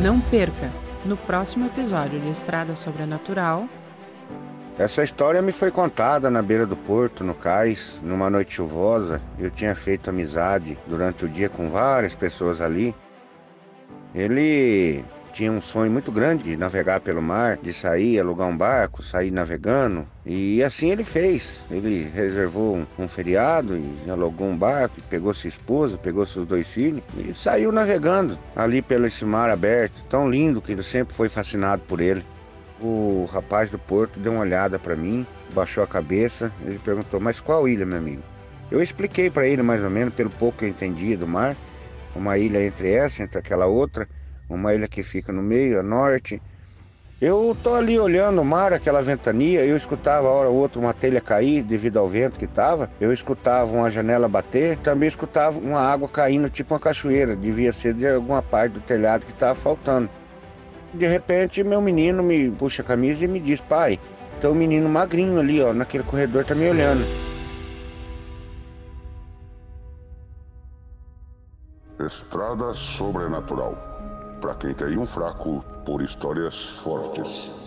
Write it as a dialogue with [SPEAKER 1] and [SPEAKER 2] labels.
[SPEAKER 1] Não perca! No próximo episódio de Estrada Sobrenatural.
[SPEAKER 2] Essa história me foi contada na beira do porto, no cais, numa noite chuvosa. Eu tinha feito amizade durante o dia com várias pessoas ali. Ele tinha um sonho muito grande de navegar pelo mar, de sair, alugar um barco, sair navegando. E assim ele fez. Ele reservou um, um feriado e alugou um barco, pegou sua esposa, pegou seus dois filhos e saiu navegando ali pelo esse mar aberto, tão lindo que ele sempre foi fascinado por ele. O rapaz do porto deu uma olhada para mim, baixou a cabeça, ele perguntou: "Mas qual ilha, meu amigo?" Eu expliquei para ele mais ou menos pelo pouco que eu entendia do mar, uma ilha entre essa, entre aquela outra uma ilha que fica no meio, a norte. Eu tô ali olhando o mar, aquela ventania, eu escutava hora ou outra uma telha cair devido ao vento que tava. Eu escutava uma janela bater, também escutava uma água caindo, tipo uma cachoeira, devia ser de alguma parte do telhado que tava faltando. De repente, meu menino me puxa a camisa e me diz: "Pai, tem um menino magrinho ali, ó, naquele corredor tá me olhando".
[SPEAKER 3] Estrada Sobrenatural para quem tem um fraco por histórias fortes.